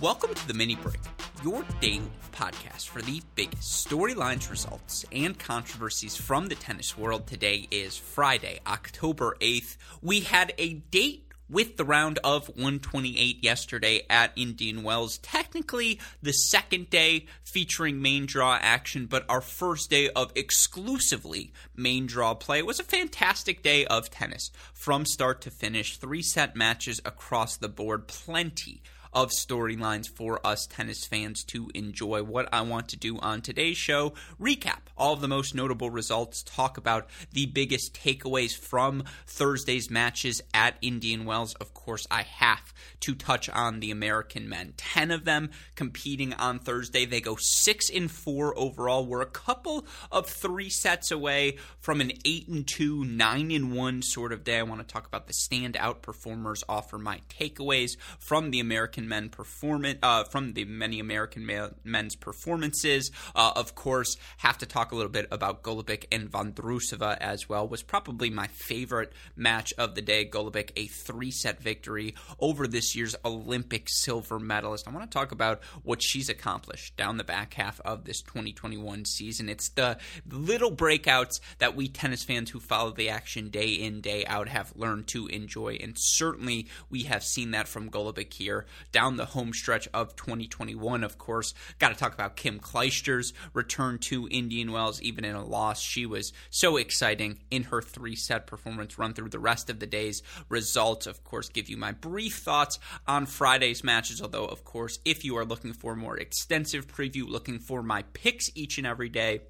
Welcome to the Mini Break, your daily podcast for the biggest storylines, results, and controversies from the tennis world. Today is Friday, October 8th. We had a date with the round of 128 yesterday at Indian Wells. Technically, the second day featuring main draw action, but our first day of exclusively main draw play it was a fantastic day of tennis from start to finish. Three set matches across the board, plenty of storylines for us tennis fans to enjoy. What I want to do on today's show, recap all of the most notable results, talk about the biggest takeaways from Thursday's matches at Indian Wells. Of course, I have to touch on the American men. 10 of them competing on Thursday. They go 6 and 4 overall. We're a couple of 3 sets away from an 8 and 2, 9 and 1 sort of day. I want to talk about the standout performers, offer my takeaways from the American men performance uh, from the many American men's performances. Uh, of course, have to talk a little bit about Golubic and Vondrousova as well. Was probably my favorite match of the day. Golubic a three set victory over this year's Olympic silver medalist. I want to talk about what she's accomplished down the back half of this 2021 season. It's the little breakouts that we tennis fans who follow the action day in day out have learned to enjoy, and certainly we have seen that from Golubic here down the home stretch of 2021. Of course, got to talk about Kim Clijsters' return to Indian Wells, even in a loss. She was so exciting in her three set performance. Run through the rest of the day's results. Of course, give you my brief thoughts on Friday's matches. Although, of course, if you are looking for a more extensive preview, looking for my picks each and every day,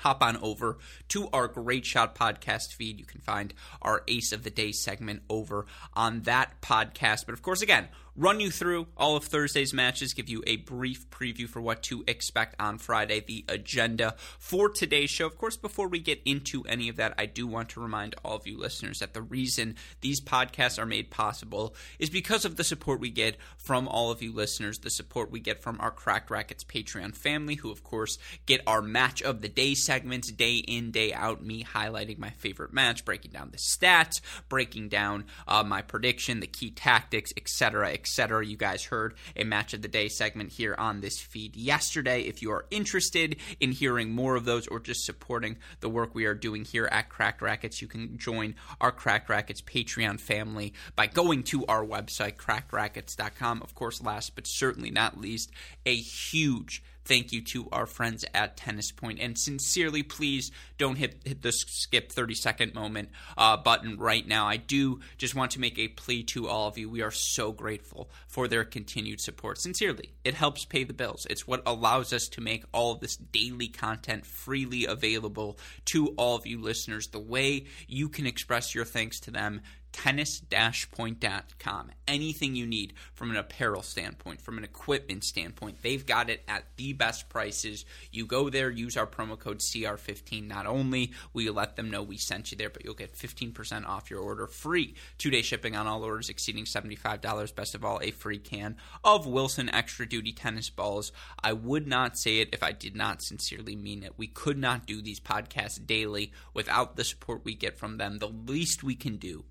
hop on over to our Great Shot podcast feed. You can find our Ace of the Day segment over on that podcast. But of course, again, run you through all of Thursday's matches, give you a brief preview for what to expect on Friday, the agenda for today's show. Of course, before we get into any of that, I do want to remind all of you listeners that the reason these podcasts are made possible is because of the support we get from all of you listeners, the support we get from our Cracked Racquets Patreon family, who, of course, get our match of the day segments day in, day out, me highlighting my favorite match, breaking down the stats, breaking down uh, my prediction, the key tactics, etc., etc. You guys heard a match of the day segment here on this feed yesterday. If you are interested in hearing more of those or just supporting the work we are doing here at Cracked Racquets, you can join our Cracked Racquets Patreon family by going to our website, crackedracquets.com. Of course, last but certainly not least, a huge thank you to our friends at Tennis Point. And sincerely, please don't hit, hit the skip 30 second moment uh, button right now. I do just want to make a plea to all of you. We are so grateful for their continued support. Sincerely, it helps pay the bills. It's what allows us to make all of this daily content freely available to all of you listeners. The way you can express your thanks to them tennis-point.com. Anything you need from an apparel standpoint, from an equipment standpoint, they've got it at the best prices. You go there, use our promo code CR15. Not only will you let them know we sent you there, but you'll get 15% off your order, free two-day shipping on all orders exceeding $75. Best of all, a free can of Wilson Extra Duty tennis balls. I would not say it if I did not sincerely mean it. We could not do these podcasts daily without the support we get from them. The least we can do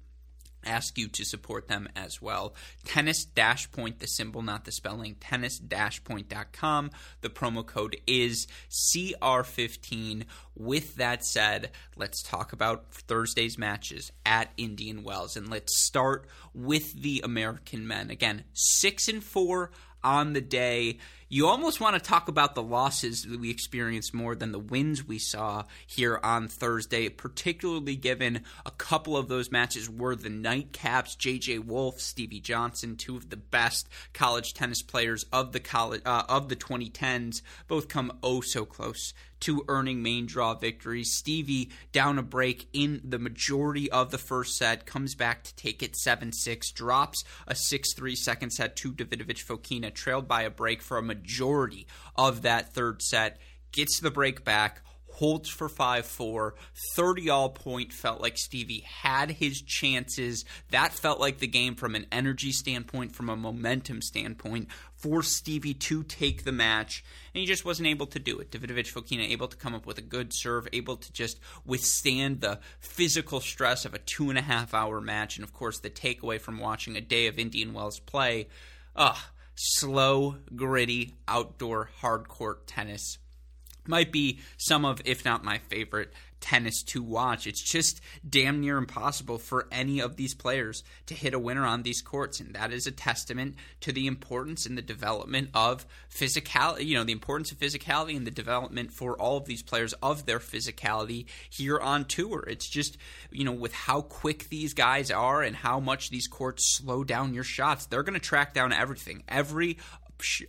ask you to support them as well. Tennis Dash Point, the symbol, not the spelling, tennis dash point.com. The promo code is CR15. With that said, let's talk about Thursday's matches at Indian Wells and let's start with the American men. Again, 6 and 4 on the day you almost want to talk about the losses that we experienced more than the wins we saw here on Thursday, particularly given a couple of those matches were the nightcaps. JJ Wolf, Stevie Johnson, two of the best college tennis players of the college uh, of the 2010s, both come oh so close to earning main draw victories. Stevie down a break in the majority of the first set, comes back to take it 7 6, drops a 6 3 second set to Davidovich Fokina, trailed by a break for a majority of that third set, gets the break back holds for 5 4. 30 all point felt like Stevie had his chances. That felt like the game from an energy standpoint, from a momentum standpoint, for Stevie to take the match. And he just wasn't able to do it. Davidovich Fokina able to come up with a good serve, able to just withstand the physical stress of a two and a half hour match. And of course, the takeaway from watching a day of Indian Wells play. Ugh. Slow, gritty, outdoor, hardcourt tennis. Might be some of, if not my favorite, tennis to watch. It's just damn near impossible for any of these players to hit a winner on these courts. And that is a testament to the importance and the development of physicality, you know, the importance of physicality and the development for all of these players of their physicality here on tour. It's just, you know, with how quick these guys are and how much these courts slow down your shots, they're going to track down everything. Every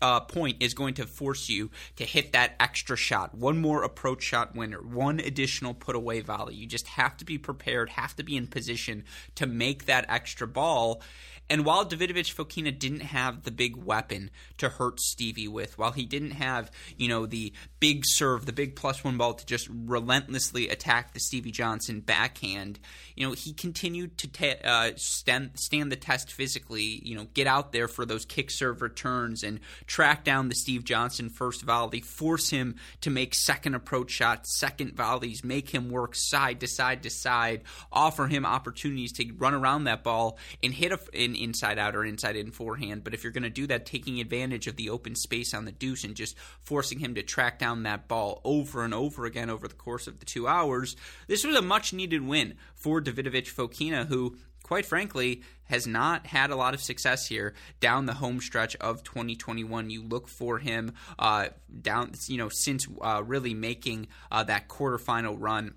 uh, point is going to force you to hit that extra shot, one more approach shot winner, one additional put away volley. You just have to be prepared, have to be in position to make that extra ball. And while Davidovich Fokina didn't have the big weapon to hurt Stevie with, while he didn't have, you know, the big serve, the big plus one ball to just relentlessly attack the Stevie Johnson backhand, you know, he continued to ta- uh, stand, stand the test physically, you know, get out there for those kick serve returns and track down the Steve Johnson first volley, force him to make second approach shots, second volleys, make him work side to side to side, offer him opportunities to run around that ball and hit a, an inside out or inside in forehand. But if you're going to do that, taking advantage of the open space on the deuce and just forcing him to track down that ball over and over again over the course of the two hours, this was a much needed win for Davidovich Fokina, who quite frankly, has not had a lot of success here down the home stretch of 2021. You look for him uh, down, you know, since uh, really making uh, that quarterfinal run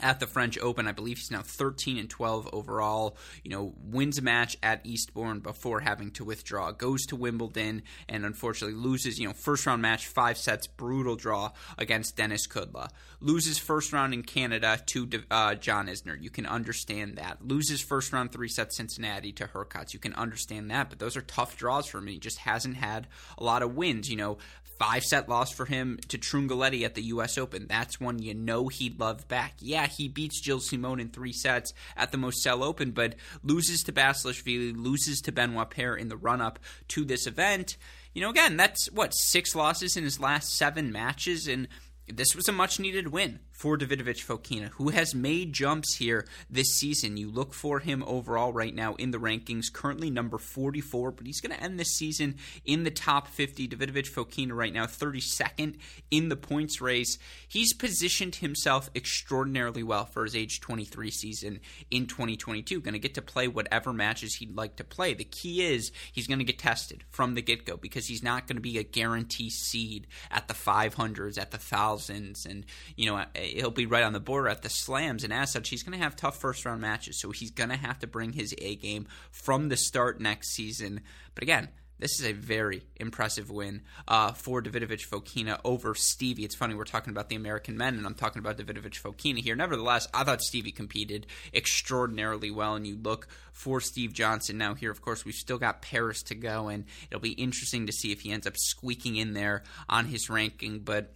at the French Open. I believe he's now 13 and 12 overall. You know, wins a match at Eastbourne before having to withdraw. Goes to Wimbledon and unfortunately loses, you know, first round match, five sets, brutal draw against Denis Kudla. Loses first round in Canada to uh, John Isner. You can understand that. Loses first round three sets Cincinnati to Hurkacz. You can understand that, but those are tough draws for him. He just hasn't had a lot of wins. You know, five set loss for him to Trungelliti at the U.S. Open. That's one you know he'd love back. Yeah, he beats Gilles Simon in three sets at the Moselle Open, but loses to Basilashvili, loses to Benoit Paire in the run up to this event. You know, again, that's what six losses in his last seven matches, and this was a much needed win for Davidovich Fokina, who has made jumps here this season. You look for him overall right now in the rankings, currently number 44, but he's going to end this season in the top 50. Davidovich Fokina right now 32nd in the points race. He's positioned himself extraordinarily well for his age 23 season in 2022. Going to get to play whatever matches he'd like to play. The key is he's going to get tested from the get go because he's not going to be a guarantee seed at the 500s, at the thousands, and you know he'll be right on the border at the slams, and as such, he's going to have tough first round matches. So he's going to have to bring his A game from the start next season. But again, this is a very impressive win uh, for Davidovich Fokina over Stevie. It's funny, we're talking about the American men, and I'm talking about Davidovich Fokina here. Nevertheless, I thought Stevie competed extraordinarily well, and you look for Steve Johnson. Now, here, of course, we've still got Paris to go, and it'll be interesting to see if he ends up squeaking in there on his ranking. But,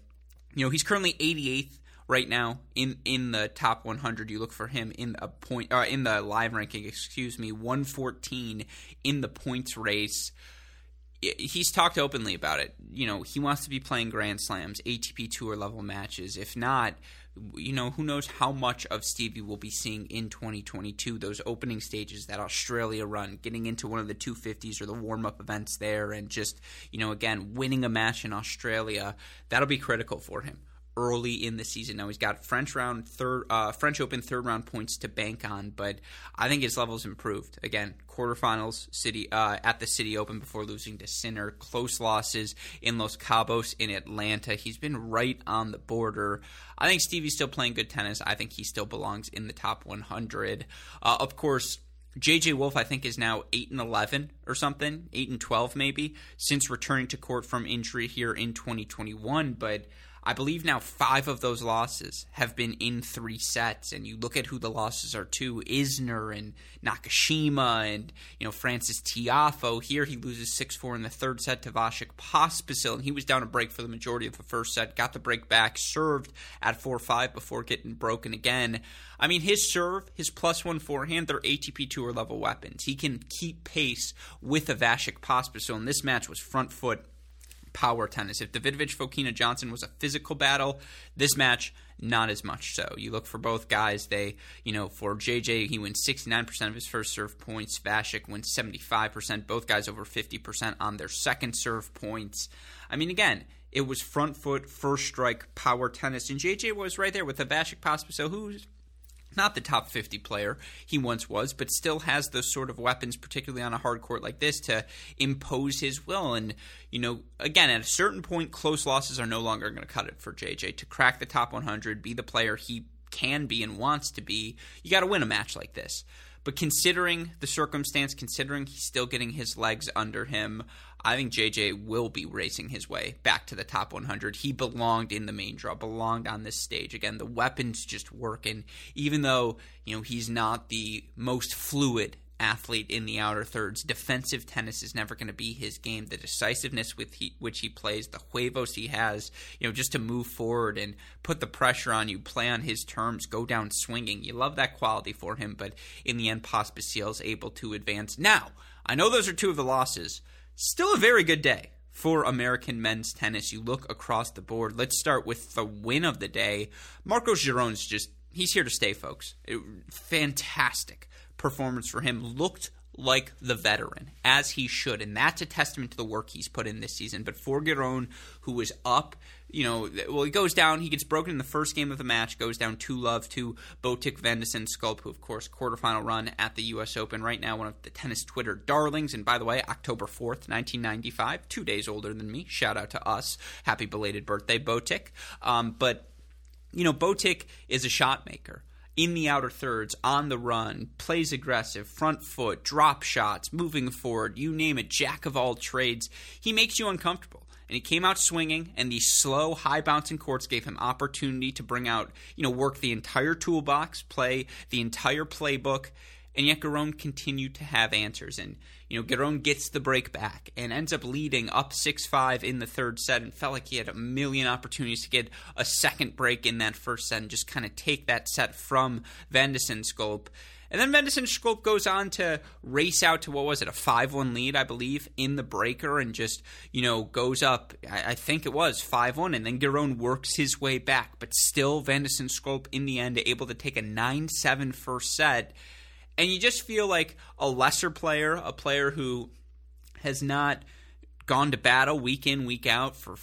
you know, he's currently 88th right now in in the top 100. You look for him in a point uh, in the live ranking, excuse me, 114 in the points race. He's talked openly about it. You know, he wants to be playing Grand Slams, ATP Tour level matches. If not, you know, who knows how much of Stevie will be seeing in 2022, those opening stages that Australia run, getting into one of the 250s or the warm up events there, and just, you know, again, winning a match in Australia. That'll be critical for him early in the season. Now he's got French round third, uh, French Open third round points to bank on, but I think his level's improved. Again, quarterfinals, City uh, at the City Open before losing to Sinner, close losses in Los Cabos in Atlanta. He's been right on the border. I think Stevie's still playing good tennis. I think he still belongs in the top 100. Uh, of course. JJ Wolf, I think, is now eight and eleven or something, eight and twelve maybe, since returning to court from injury here in 2021. But I believe now five of those losses have been in three sets, and you look at who the losses are to: Isner and Nakashima, and you know Francis Tiafoe. Here he loses six four in the third set to Vasek Pospisil, and he was down a break for the majority of the first set. Got the break back, served at four five before getting broken again. I mean, his serve, his plus one forehand, they're ATP Tour level weapons. He can keep pace with a Vasek Pospisil, and this match was front foot power tennis. If Davidovich Fokina Johnson was a physical battle, this match not as much so. You look for both guys. They, you know, for JJ, he wins 69% of his first serve points. Vasek wins 75%. Both guys over 50% on their second serve points. I mean, again, it was front foot, first strike, power tennis. And JJ was right there with the Vasek Pospisil, who's not the top 50 player he once was, but still has those sort of weapons, particularly on a hard court like this, to impose his will. And, you know, again, at a certain point, close losses are no longer going to cut it for JJ. To crack the top 100, be the player he can be and wants to be, you got to win a match like this. But considering the circumstance, considering he's still getting his legs under him, I think JJ will be racing his way back to the top 100. He belonged in the main draw, belonged on this stage. Again, the weapons just working, even though, you know, he's not the most fluid athlete in the outer thirds. Defensive tennis is never going to be his game. The decisiveness with he, which he plays, the huevos he has, you know, just to move forward and put the pressure on you, play on his terms, go down swinging. You love that quality for him, but in the end, Pospisil is able to advance. Now, I know those are two of the losses. Still a very good day for American men's tennis. You look across the board. Let's start with the win of the day. Marcos Giron's just he's here to stay, folks. It, fantastic performance for him. Looked like the veteran, as he should. And that's a testament to the work he's put in this season. But for Giron, who was up, you know, well, he goes down, he gets broken in the first game of the match, goes down 2 love to Botic van Sculp, who, of course, quarterfinal run at the U.S. Open. Right now, one of the tennis Twitter darlings. And by the way, October 4th, 1995, two days older than me. Shout out to us. Happy belated birthday, Botic. Um, but, you know, Botic is a shot maker in the outer thirds, on the run, plays aggressive, front foot, drop shots, moving forward, you name it, jack of all trades. He makes you uncomfortable. And he came out swinging, and the slow, high bouncing courts gave him opportunity to bring out, you know, work the entire toolbox, play the entire playbook, and yet Giron continued to have answers. And you know, Giron gets the break back and ends up leading up 6 5 in the third set and felt like he had a million opportunities to get a second break in that first set and just kind of take that set from van de Zandschulp. And then de Zandschulp goes on to race out to what was it, a 5 1 lead, I believe, in the breaker and just, you know, goes up, I, I think it was 5 1. And then Giron works his way back, but still de Zandschulp in the end able to take a 9 7 first set and you just feel like a lesser player, a player who has not gone to battle week in week out for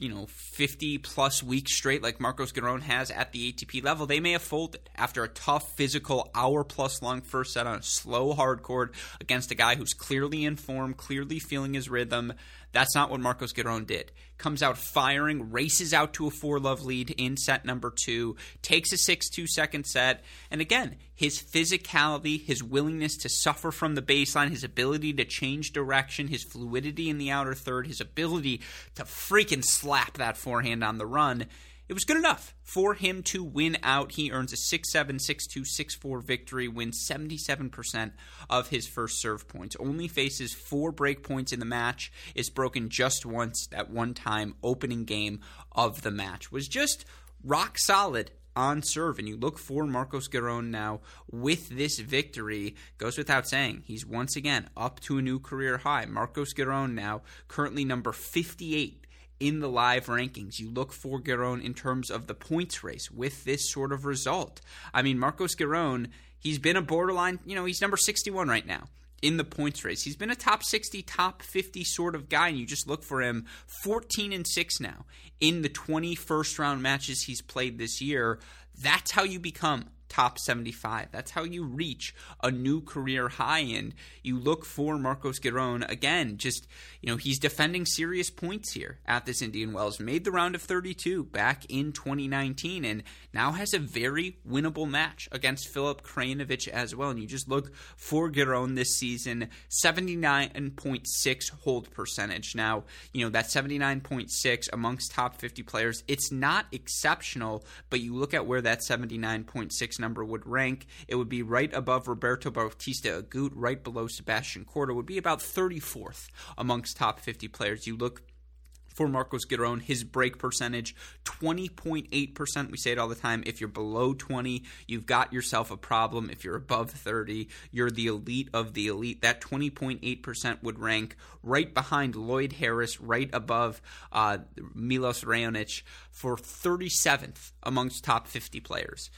you know 50 plus weeks straight like Marcos Giron has at the ATP level they may have folded after a tough physical hour plus long first set on a slow hard court against a guy who's clearly in form clearly feeling his rhythm that's not what Marcos Giron did. Comes out firing, races out to a four love lead in set number two, takes a 6 2 second set. And again, his physicality, his willingness to suffer from the baseline, his ability to change direction, his fluidity in the outer third, his ability to freaking slap that forehand on the run it was good enough for him to win out. He earns a 6 7, 6 2, 6 4 victory, wins 77% of his first serve points. Only faces four break points in the match, is broken just once at one time, opening game of the match. Was just rock solid on serve. And you look for Marcos Giron now with this victory. Goes without saying, he's once again up to a new career high. Marcos Giron now currently number 58 in the live rankings. You look for Giron in terms of the points race with this sort of result. I mean, Marcos Giron, he's been a borderline, you know, he's number 61 right now in the points race. He's been a top 60, top 50 sort of guy, and you just look for him 14 and 6 now in the 20 first round matches he's played this year. That's how you become top 75. That's how you reach a new career high. And you look for Marcos Giron again, just, you know, he's defending serious points here at this Indian Wells. Made the round of 32 back in 2019 and now has a very winnable match against Filip Krajinovic as well. And you just look for Giron this season 79.6 hold percentage. Now, you know, that 79.6 amongst top 50 players, it's not exceptional, but you look at where that 79.6 number would rank, it would be right above Roberto Bautista Agut, right below Sebastian Korda, would be about 34th amongst top 50 players. You look for Marcos Giron, his break percentage 20.8%. We say it all the time. If you're below 20, you've got yourself a problem. If you're above 30, you're the elite of the elite. That 20.8% would rank right behind Lloyd Harris, right above uh, Milos Raonic for 37th amongst top 50 players.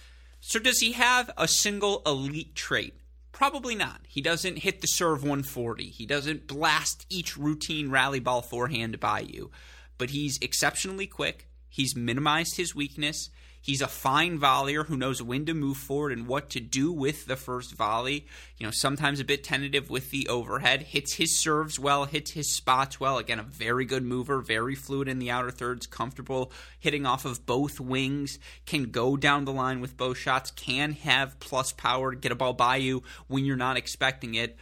So, does he have a single elite trait? Probably not. He doesn't hit the serve 140. He doesn't blast each routine rally ball forehand by you. But he's exceptionally quick. He's minimized his weakness. He's a fine volleyer who knows when to move forward and what to do with the first volley. You know, sometimes a bit tentative with the overhead. Hits his serves well, hits his spots well. Again, a very good mover, very fluid in the outer thirds, comfortable hitting off of both wings, can go down the line with both shots, can have plus power, to get a ball by you when you're not expecting it.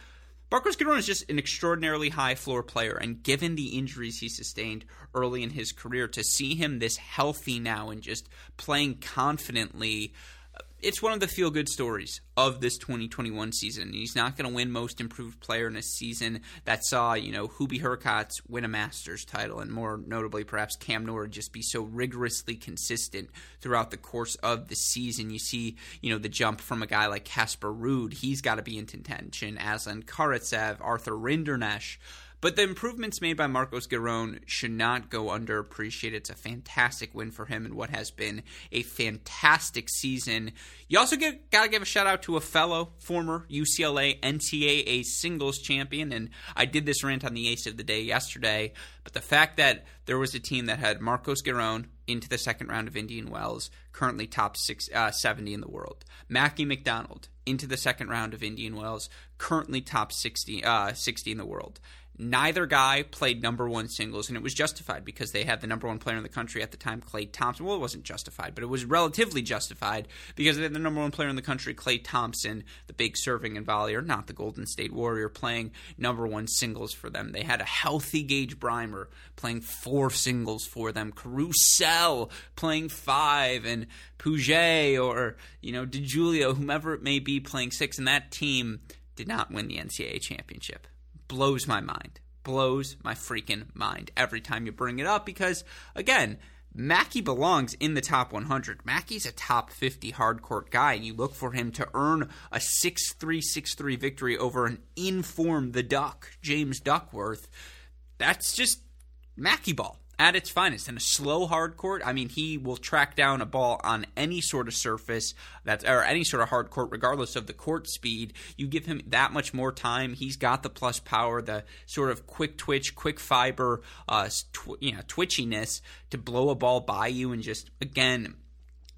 Marcos Giron is just an extraordinarily high floor player, and given the injuries he sustained early in his career, to see him this healthy now and just playing confidently it's one of the feel good stories of this 2021 season. He's not going to win most improved player in a season that saw, you know, Hubie Hurkacz win a Masters title and more notably perhaps Cam Norrie just be so rigorously consistent throughout the course of the season. You see, you know, the jump from a guy like Casper Ruud, he's got to be in contention. Aslan Karatsev, Arthur Rinderknech, but the improvements made by Marcos Giron should not go underappreciated. It's a fantastic win for him in what has been a fantastic season. You also get, gotta give a shout out to a fellow former UCLA NCAA singles champion, and I did this rant on the Ace of the Day yesterday. But the fact that there was a team that had Marcos Giron into the second round of Indian Wells, currently top six, uh, 70 in the world. Mackie McDonald into the second round of Indian Wells, currently top 60, uh, 60 in the world. Neither guy played number one singles, and it was justified because they had the number one player in the country at the time, Clay Thompson. Well, it wasn't justified, but it was relatively justified because they had the number one player in the country, Clay Thompson, the big serving and volleyer, not the Golden State Warrior, playing number one singles for them. They had a healthy Gage Brymer playing four singles for them, Caruso playing five, and Puget or you know DiGiulio, whomever it may be, playing six, and that team did not win the NCAA championship blows my mind. Blows my freaking mind every time you bring it up because, again, Mackie belongs in the top 100. Mackie's a top 50 hardcourt guy, and you look for him to earn a 6 3 6 3 victory over an informed the Duck, James Duckworth. That's just Mackie ball at its finest. In a slow hard court, I mean, he will track down a ball on any sort of surface that's or any sort of hard court, regardless of the court speed. You give him that much more time. He's got the plus power, the sort of quick twitch, quick fiber, uh, tw- you know, twitchiness to blow a ball by you and just again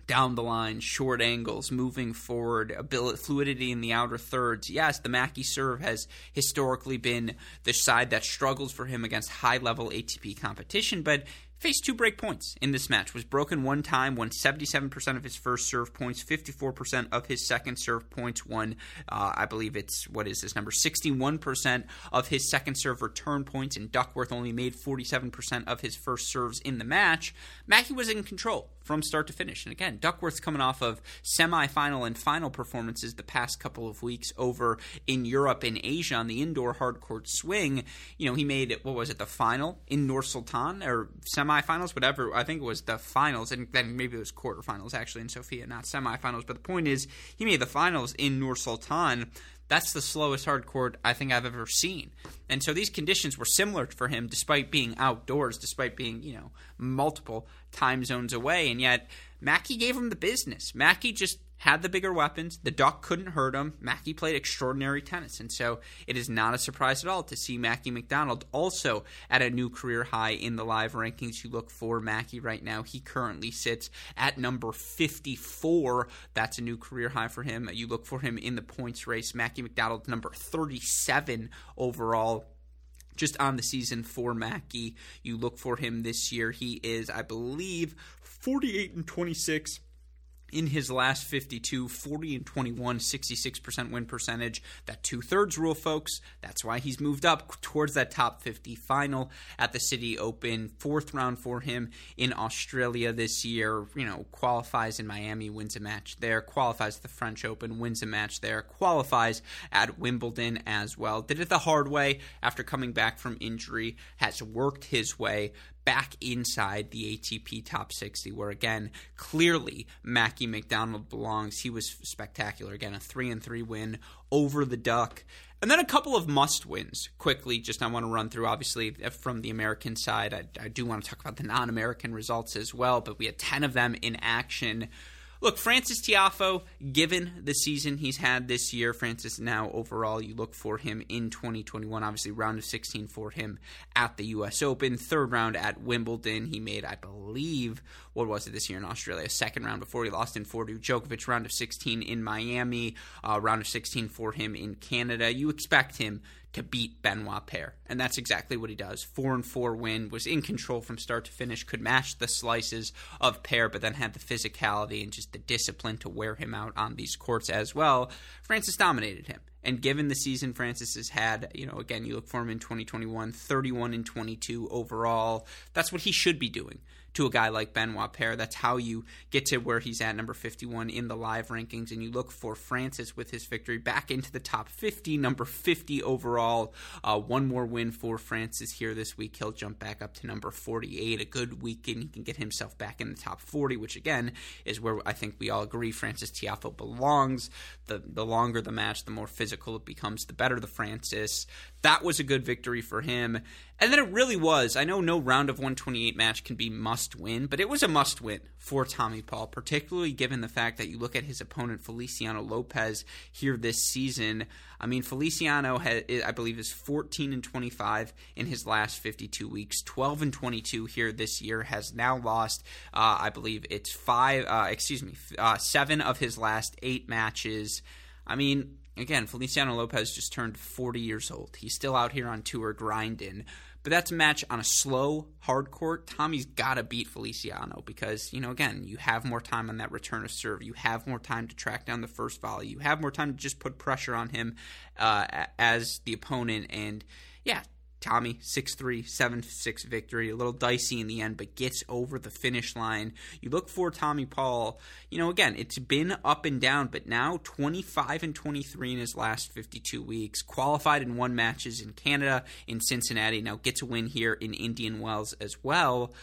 down the line, short angles, moving forward, ability, fluidity in the outer thirds. Yes, the Mackie serve has historically been the side that struggles for him against high level ATP competition, but faced two break points in this match. Was broken one time, won 77% of his first serve points, 54% of his second serve points, won, uh, I believe it's, what is this number, 61% of his second serve return points, and Duckworth only made 47% of his first serves in the match. mackie was in control from start to finish. And again, Duckworth's coming off of semifinal and final performances the past couple of weeks over in Europe and Asia on the indoor hard court swing. You know, he made, what was it, the final in Nur Sultan, or semifinals, whatever. I think it was the finals, and then maybe it was quarterfinals actually in Sofia, not semifinals. But the point is, he made the finals in Nur Sultan. That's the slowest hard court I think I've ever seen. And so these conditions were similar for him despite being outdoors, despite being, you know, multiple time zones away. And yet Mackie gave him the business. Mackie just had the bigger weapons. The Duck couldn't hurt him. Mackie played extraordinary tennis. And so it is not a surprise at all to see Mackie McDonald also at a new career high in the live rankings. You look for Mackie right now. He currently sits at number 54. That's a new career high for him. You look for him in the points race. Mackie McDonald, number 37 overall just on the season for Mackie. You look for him this year. He is, I believe, 48 and 26 in his last 52, 40 and 21, 66% win percentage. That two thirds rule, folks. That's why he's moved up towards that top 50 final at the City Open. Fourth round for him in Australia this year. You know, qualifies in Miami, wins a match there, qualifies the French Open, wins a match there, qualifies at Wimbledon as well. Did it the hard way after coming back from injury, has worked his way back inside the ATP top 60, where again, clearly Mackie McDonald belongs. He was spectacular. Again, a 3 and 3 win over the Duck. And then a couple of must wins quickly. Just I want to run through, obviously, uh, from the American side. I, I do want to talk about the non American results as well, but we had 10 of them in action. Look, Francis Tiafoe, given the season he's had this year, Francis now overall, you look for him in 2021. Obviously, round of 16 for him at the U.S. Open, third round at Wimbledon. He made, I believe, what was it this year in Australia? Second round before he lost in four to Djokovic. Round of 16 in Miami. Uh, round of 16 for him in Canada. You expect him to beat Benoit Paire. And that's exactly what he does. Four and four win, was in control from start to finish, could match the slices of Paire, but then had the physicality and just the discipline to wear him out on these courts as well. Francis dominated him. And given the season Francis has had, you know, again, you look for him in 2021, 31 and 22 overall. That's what he should be doing to a guy like Benoit Paire. That's how you get to where he's at, number 51 in the live rankings. And you look for Francis with his victory back into the top 50, number 50 overall. Uh, one more win for Francis here this week. He'll jump back up to number 48. A good weekend. He can get himself back in the top 40, which again is where I think we all agree Francis Tiafoe belongs. The, the longer the match, the more physical it becomes, the better the Francis. That was a good victory for him. And then it really was. I know no round of 128 match can be must win, but it was a must win for Tommy Paul, particularly given the fact that you look at his opponent Feliciano Lopez here this season. I mean, Feliciano, had, I believe, is 14 and 25 in his last 52 weeks, 12 and 22 here this year. Has now lost, uh, I believe, it's five. Uh, excuse me, uh, seven of his last eight matches. I mean, again, Feliciano Lopez just turned 40 years old. He's still out here on tour grinding. But that's a match on a slow, hard court. Tommy's got to beat Feliciano because, you know, again, you have more time on that return of serve. You have more time to track down the first volley. You have more time to just put pressure on him uh, as the opponent. And yeah, Tommy, 6 3, 7 6 victory. A little dicey in the end, but gets over the finish line. You look for Tommy Paul. You know, again, it's been up and down, but now 25 and 23 in his last 52 weeks. Qualified in one matches in Canada, in Cincinnati. Now gets a win here in Indian Wells as well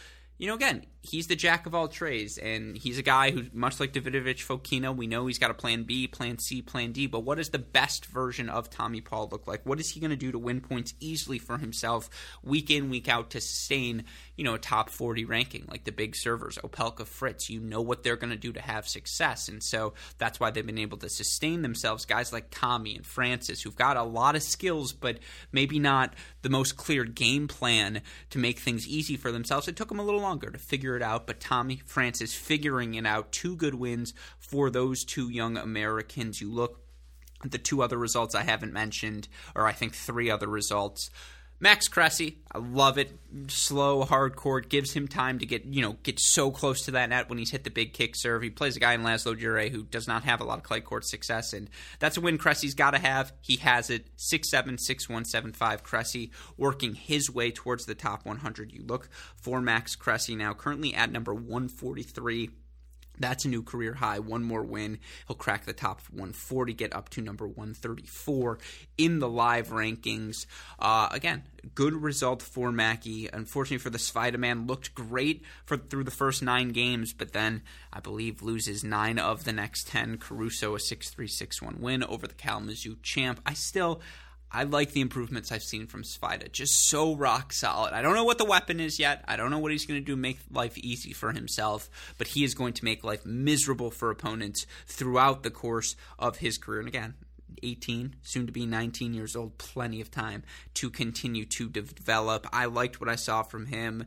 you know, again, he's the jack of all trades, and he's a guy who, much like Davidovich Fokina, we know he's got a plan B, plan C, plan D. But what does the best version of Tommy Paul look like? What is he going to do to win points easily for himself, week in, week out, to sustain, you know, a top 40 ranking like the big servers, Opelka, Fritz? You know what they're going to do to have success, and so that's why they've been able to sustain themselves. Guys like Tommy and Francis, who've got a lot of skills, but maybe not the most clear game plan to make things easy for themselves. It took them a little longer to figure it out, but Tommy Francis figuring it out. Two good wins for those two young Americans. You look at the two other results I haven't mentioned, or I think three other results. Max Cressy, I love it. Slow, hard court, gives him time to get, you know, get so close to that net when he's hit the big kick serve. He plays a guy in Laslo Djere who does not have a lot of clay court success, and that's a win Cressy's got to have. He has it. 6'7", 6'1", Cressy working his way towards the top 100. You look for Max Cressy now, currently at number 143 that's a new career high. One more win. He'll crack the top 140, get up to number 134 in the live rankings. Uh, again, good result for Mackie. Unfortunately for the Spider Man, looked great for through the first nine games, but then I believe loses nine of the next ten. Caruso a 6 3 6 1 win over the Kalamazoo champ. I still I like the improvements I've seen from Svajda. Just so rock solid. I don't know what the weapon is yet. I don't know what he's going to do make life easy for himself, but he is going to make life miserable for opponents throughout the course of his career. And again, 18, soon to be 19 years old, plenty of time to continue to develop. I liked what I saw from him.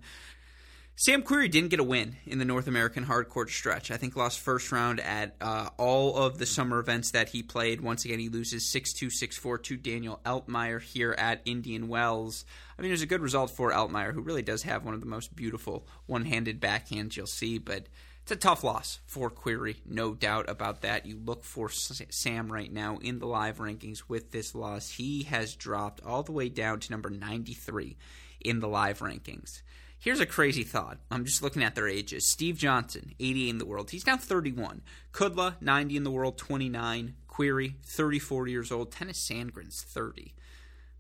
Sam Querrey didn't get a win in the North American hardcourt stretch. I think lost first round at uh, all of the summer events that he played. Once again, he loses 6-2, 6-4 to Daniel Altmaier here at Indian Wells. I mean, it was a good result for Altmaier, who really does have one of the most beautiful one-handed backhands you'll see, but it's a tough loss for Querrey, no doubt about that. You look for Sam right now in the live rankings with this loss. He has dropped all the way down to number 93 in the live rankings. Here's a crazy thought. I'm just looking at their ages. Steve Johnson, 88 in the world. He's now 31. Kudla, 90 in the world, 29. Querrey, 34 years old. Tennys Sandgren's 30.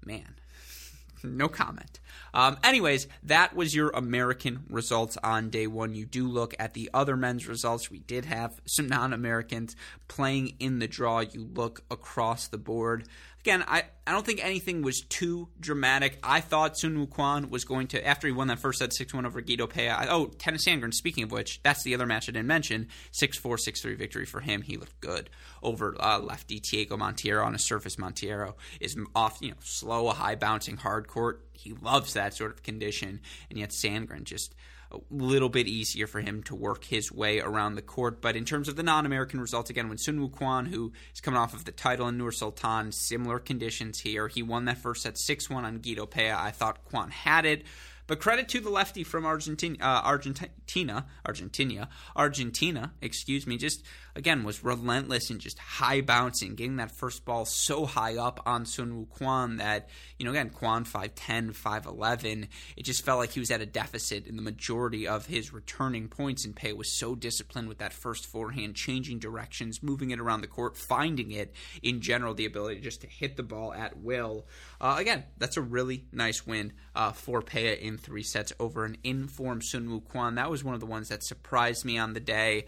Man, no comment. Um, anyways, that was your American results on day one. You do look at the other men's results. We did have some non Americans playing in the draw. You look across the board again, I, I don't think anything was too dramatic. I thought Sun Kwon was going to, after he won that first set 6 1 over Guido Pella. I, oh, Tennys Sandgren, speaking of which, that's the other match I didn't mention 6 4, 6 3 victory for him. He looked good over uh, lefty Thiago Monteiro on a surface. Monteiro is off, you know, slow, a high bouncing hard court. He loves that sort of condition. And yet Sandgren just a little bit easier for him to work his way around the court. But in terms of the non-American results, again, when Sun Woo Kwon, who is coming off of the title in Nur Sultan, similar conditions here. He won that first set 6-1 on Guido Pella. I thought Kwon had it. But credit to the lefty from Argentina, uh, Argentina, Argentina, Argentina, excuse me, just again was relentless and just high bouncing, getting that first ball so high up on Sun Woo Kwon that, you know, again, Kwon 5'10, 5'11, it just felt like he was at a deficit in the majority of his returning points, and Pella was so disciplined with that first forehand, changing directions, moving it around the court, finding it in general, the ability just to hit the ball at will. Uh, again, that's a really nice win uh, for Pella in three sets over an informed Sun Woo Kwon. That was one of the ones that surprised me on the day.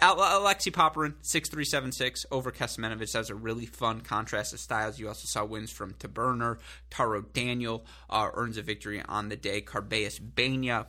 Alexei Popyrin, 6376 over Kecmanovic. That was a really fun contrast of styles. You also saw wins from Taberner. Taro Daniel uh, earns a victory on the day. Carballes Baena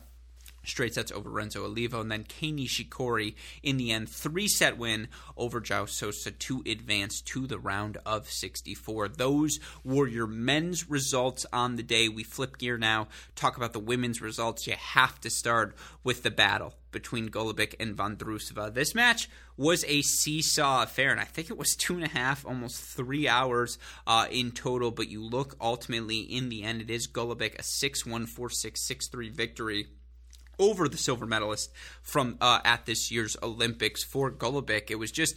straight sets over Renzo Olivo, and then Kei Nishikori in the end, three set win over João Sousa to advance to the round of 64. Those were your men's results on the day. We flip gear now, talk about the women's results. You have to start with the battle between Golubic and Vondrousova. This match was a seesaw affair, and I think it was two and a half, almost three hours uh, in total. But you look ultimately in the end, it is Golubic a 6 1 4 6 6 3 victory over the silver medalist from uh, at this year's Olympics for Golubic. It was just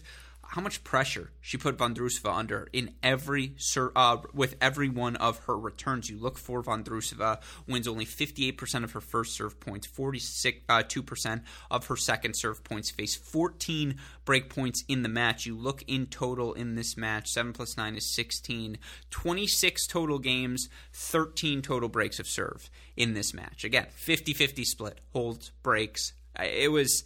how much pressure she put Vondrousova under in every uh, with every one of her returns. You look for Vondrousova wins only 58% of her first serve points, 42% uh, of her second serve points, face 14 break points in the match. You look in total in this match, 7 plus 9 is 16, 26 total games, 13 total breaks of serve in this match. Again, 50-50 split, holds, breaks. It was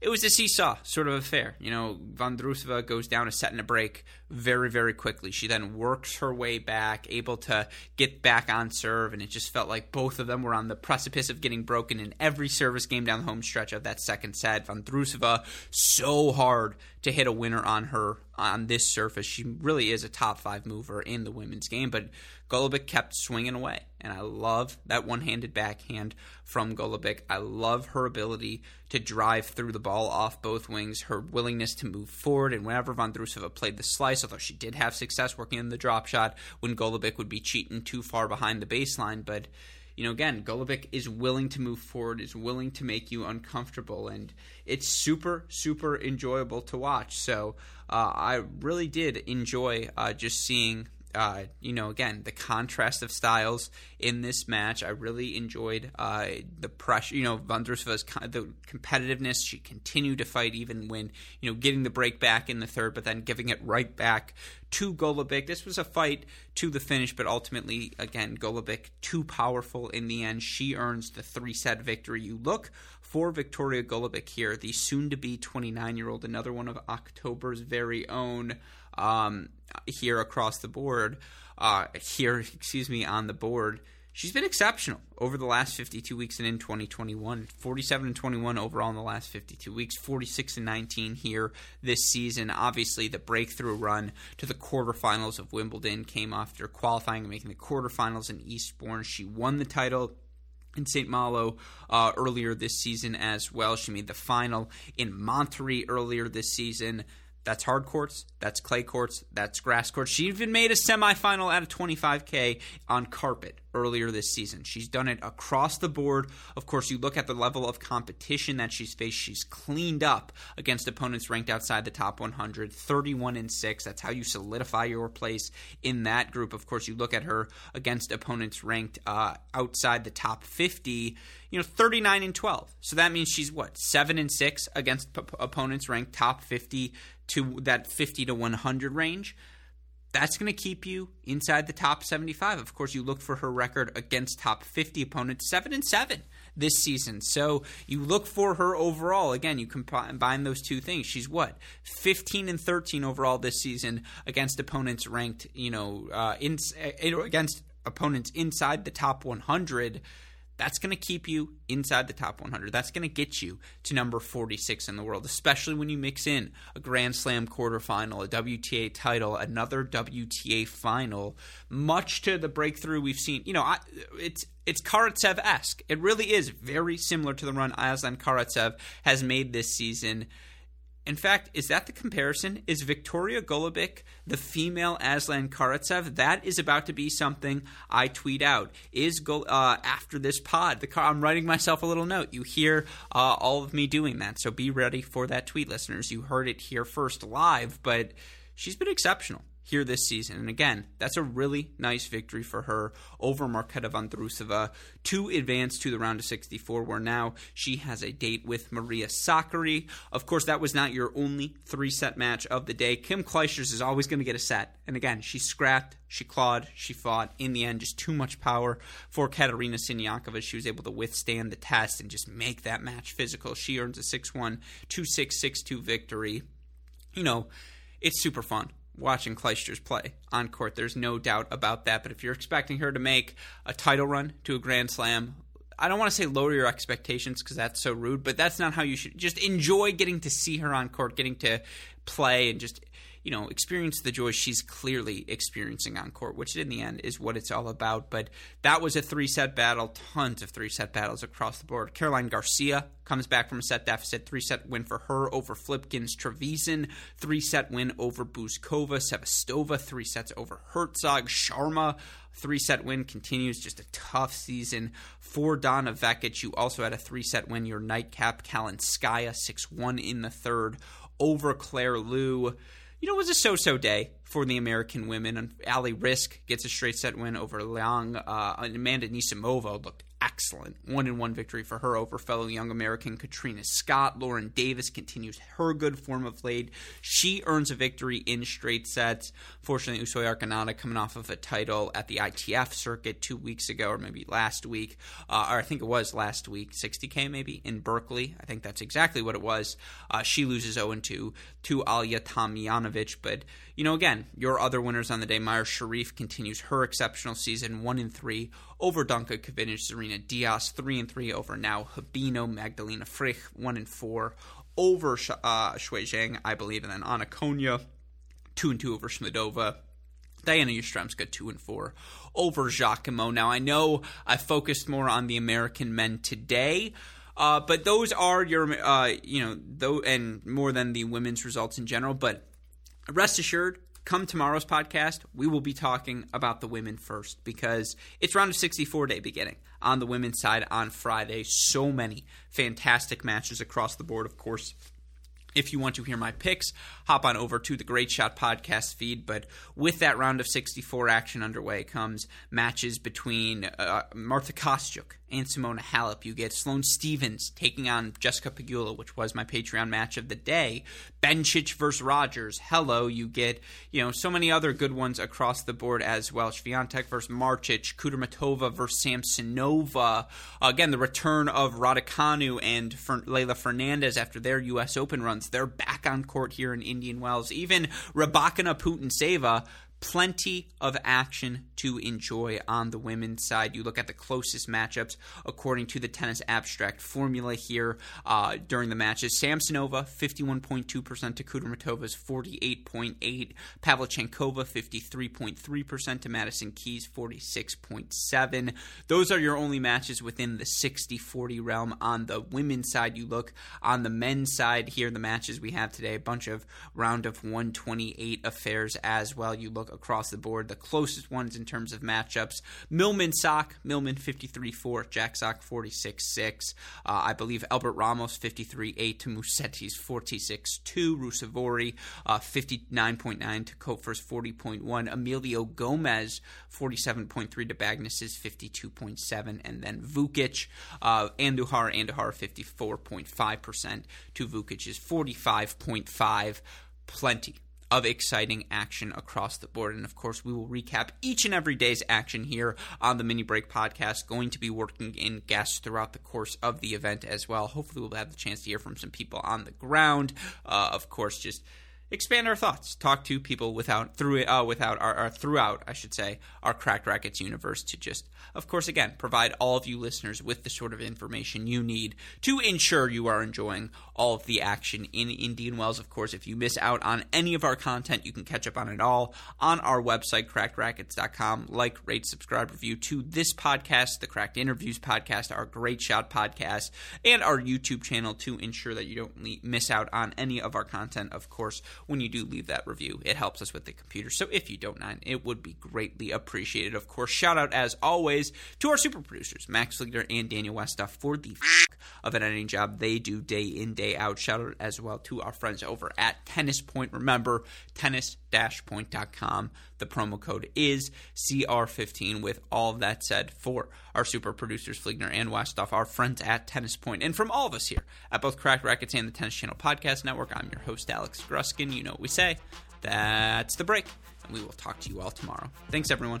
it was a seesaw sort of affair. You know, Vondrousova goes down a set and a break very, very quickly. She then works her way back, able to get back on serve, and it just felt like both of them were on the precipice of getting broken in every service game down the home stretch of that second set. Vondrousova so hard to hit a winner on her on this surface. She really is a top five mover in the women's game, but Golubic kept swinging away. And I love that one handed backhand from Golubic. I love her ability to drive through the ball off both wings, her willingness to move forward. And whenever Vondrousova played the slice, although she did have success working in the drop shot when Golubic would be cheating too far behind the baseline, but you know, again, Golubic is willing to move forward, is willing to make you uncomfortable, and it's super, super enjoyable to watch. So uh, I really did enjoy uh, just seeing uh, you know, again, the contrast of styles in this match. I really enjoyed uh, the pressure. You know, Vondrousova's the competitiveness. She continued to fight even when you know getting the break back in the third, but then giving it right back to Golubic. This was a fight to the finish, but ultimately, again, Golubic too powerful in the end. She earns the three set victory. You look for Viktorija Golubic here, the soon to be 29 year old, another one of October's very own. Um, here across the board. Uh, here, excuse me, on the board she's been exceptional over the last 52 weeks and in 2021 47 and 21 overall in the last 52 weeks 46 and 19 here this season obviously the breakthrough run to the quarterfinals of wimbledon came after qualifying and making the quarterfinals in eastbourne she won the title in St. Malo uh, earlier this season as well. She made the final in Monterrey earlier this season. That's hard courts, that's clay courts, that's grass courts. She even made a semifinal out of 25K on carpet earlier this season. She's done it across the board. Of course, you look at the level of competition that she's faced. She's cleaned up against opponents ranked outside the top 100, 31 and 6. That's how you solidify your place in that group. Of course, you look at her against opponents ranked uh, outside the top 50, you know, 39 and 12. So that means she's what, 7 and 6 against p- opponents ranked top 50 to that 50 to 100 range that's going to keep you inside the top 75. Of course, you look for her record against top 50 opponents, 7 and 7 this season. So you look for her overall. Again, you combine those two things. She's what? 15 and 13 overall this season against opponents ranked, you know, uh, in, against opponents inside the top 100 that's going to keep you inside the top 100. That's going to get you to number 46 in the world, especially when you mix in a Grand Slam quarterfinal, a WTA title, another WTA final. Much to the breakthrough we've seen, you know, I, it's it's Karatsev esque. It really is very similar to the run Aslan Karatsev has made this season. In fact, is that the comparison? Is Viktorija Golubic the female Aslan Karatsev? That is about to be something I tweet out. Is Gol- uh, after this pod? The I'm writing myself a little note. You hear uh, all of me doing that, so be ready for that tweet, listeners. You heard it here first live, but she's been exceptional here this season. And again, that's a really nice victory for her over Marketa Vondrousova to advance to the round of 64, where now she has a date with Maria Sakkari. Of course, that was not your only three set match of the day. Kim Clijsters is always going to get a set. And again, she scrapped, she clawed, she fought. In the end, just too much power for Katerina Siniakova. She was able to withstand the test and just make that match physical. She earns a 6 1, 2 6, 6 2 victory. You know, it's super fun watching Clijsters play on court. There's no doubt about that. But if you're expecting her to make a title run to a Grand Slam, I don't want to say lower your expectations because that's so rude, but that's not how you should. Just enjoy getting to see her on court, getting to play, and just you know, experience the joy she's clearly experiencing on court, which in the end is what it's all about. But that was a three set battle, tons of three set battles across the board. Caroline Garcia comes back from a set deficit, three set win for her over Flipkens Trevisan, three set win over Bouzkova, Sevastova, three sets over Hercog, Sharma. Three set win continues, just a tough season for Donna Vekic. You also had a three set win, your nightcap, Kalinskaya, 6 1 in the third over Claire Liu you know, it was a so-so day for the American women. Ali Riske gets a straight set win over Liang. Uh, Amanda Anisimova looked excellent. One in one victory for her over fellow young American Katrina Scott. Lauren Davis continues her good form of late. She earns a victory in straight sets. Fortunately, Usue Arconada coming off of a title at the ITF circuit two weeks ago, or maybe last week, uh, or I think it was last week, 60K maybe, in Berkeley. I think that's exactly what it was. Uh, she loses 0 2 to Ajla Tomljanovic, but you know, again, your other winners on the day, Mayar Sharif continues her exceptional season, one in three over Danka Kovinic, Zarina Diyas, three and three over Nao Hibino, Magdalena Frech, one and four over uh, Shuai Zhang, I believe, and then Ana Konjuh, two and two over Schmiedlova. Dayana Yastremska, two and four over Giacomo. Now I know I focused more on the American men today. Uh, but those are your, uh, you know, though, and more than the women's results in general. But rest assured, come tomorrow's podcast, we will be talking about the women first because it's round of 64 day beginning on the women's side on Friday. So many fantastic matches across the board, of course. If you want to hear my picks, hop on over to the Great Shot podcast feed. But with that round of 64 action underway comes matches between uh, Marta Kostyuk and Simona Halep. You get Sloane Stevens taking on Jessica Pegula, which was my Patreon match of the day. Bencic versus Rogers. Hello. You get, you know, so many other good ones across the board as well. Swiatek versus Marcic. Kudermetova versus Samsonova. Again, the return of Raducanu and Fer- Leylah Fernandez after their U.S. Open runs. They're back on court here in Indian Wells. Even Rybakina Putintseva plenty of action to enjoy on the women's side. You look at the closest matchups according to the tennis abstract formula here uh, during the matches. Samsonova, 51.2% to Kudermetova's 48.8. Pavlyuchenkova, 53.3% to Madison Keys, 46.7. Those are your only matches within the 60-40 realm. On the women's side, you look on the men's side here, the matches we have today, a bunch of round of 128 affairs as well. You look across the board. The closest ones in terms of matchups Milman Sock, Milman 53 4, Jack Sock 46 6. Uh, I believe Albert Ramos 53 8 to Musetti's 46 2. Ruusuvuori uh, 59.9 to Koepfer's 40.1. Emilio Gomez 47.3 to Bagnis's 52.7. And then Vukic, uh, Andujar, Andujar 54.5% to Vukic's 45.5. Plenty of exciting action across the board. And of course, we will recap each and every day's action here on the Mini Break podcast. Going to be working in guests throughout the course of the event as well. Hopefully, we'll have the chance to hear from some people on the ground. Uh, of course, just expand our thoughts, talk to people without through uh, without our, our, throughout, I should say, our Cracked Racquets universe to just, of course, again provide all of you listeners with the sort of information you need to ensure you are enjoying all of the action in Indian Wells. Of course, if you miss out on any of our content, you can catch up on it all on our website, crackedracquets.com. Like, rate, subscribe, review to this podcast, the Cracked Interviews podcast, our Great Shot podcast, and our YouTube channel to ensure that you don't miss out on any of our content. Of course when you do leave that review. It helps us with the computer. So if you don't mind, it would be greatly appreciated. Of course, shout out as always to our super producers, Max Fligner and Daniel Westoff, for the f- of an editing job they do day in, day out. Shout out as well to our friends over at Tennis Point. Remember, tennis-point.com. The promo code is CR15. With all of that said, for our super producers, Fligner and Westoff, our friends at Tennis Point, and from all of us here at both Cracked Racquets and the Tennis Channel Podcast Network, I'm your host, Alex Gruskin. You know what we say. That's the break, and we will talk to you all tomorrow. Thanks, everyone.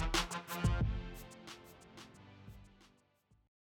you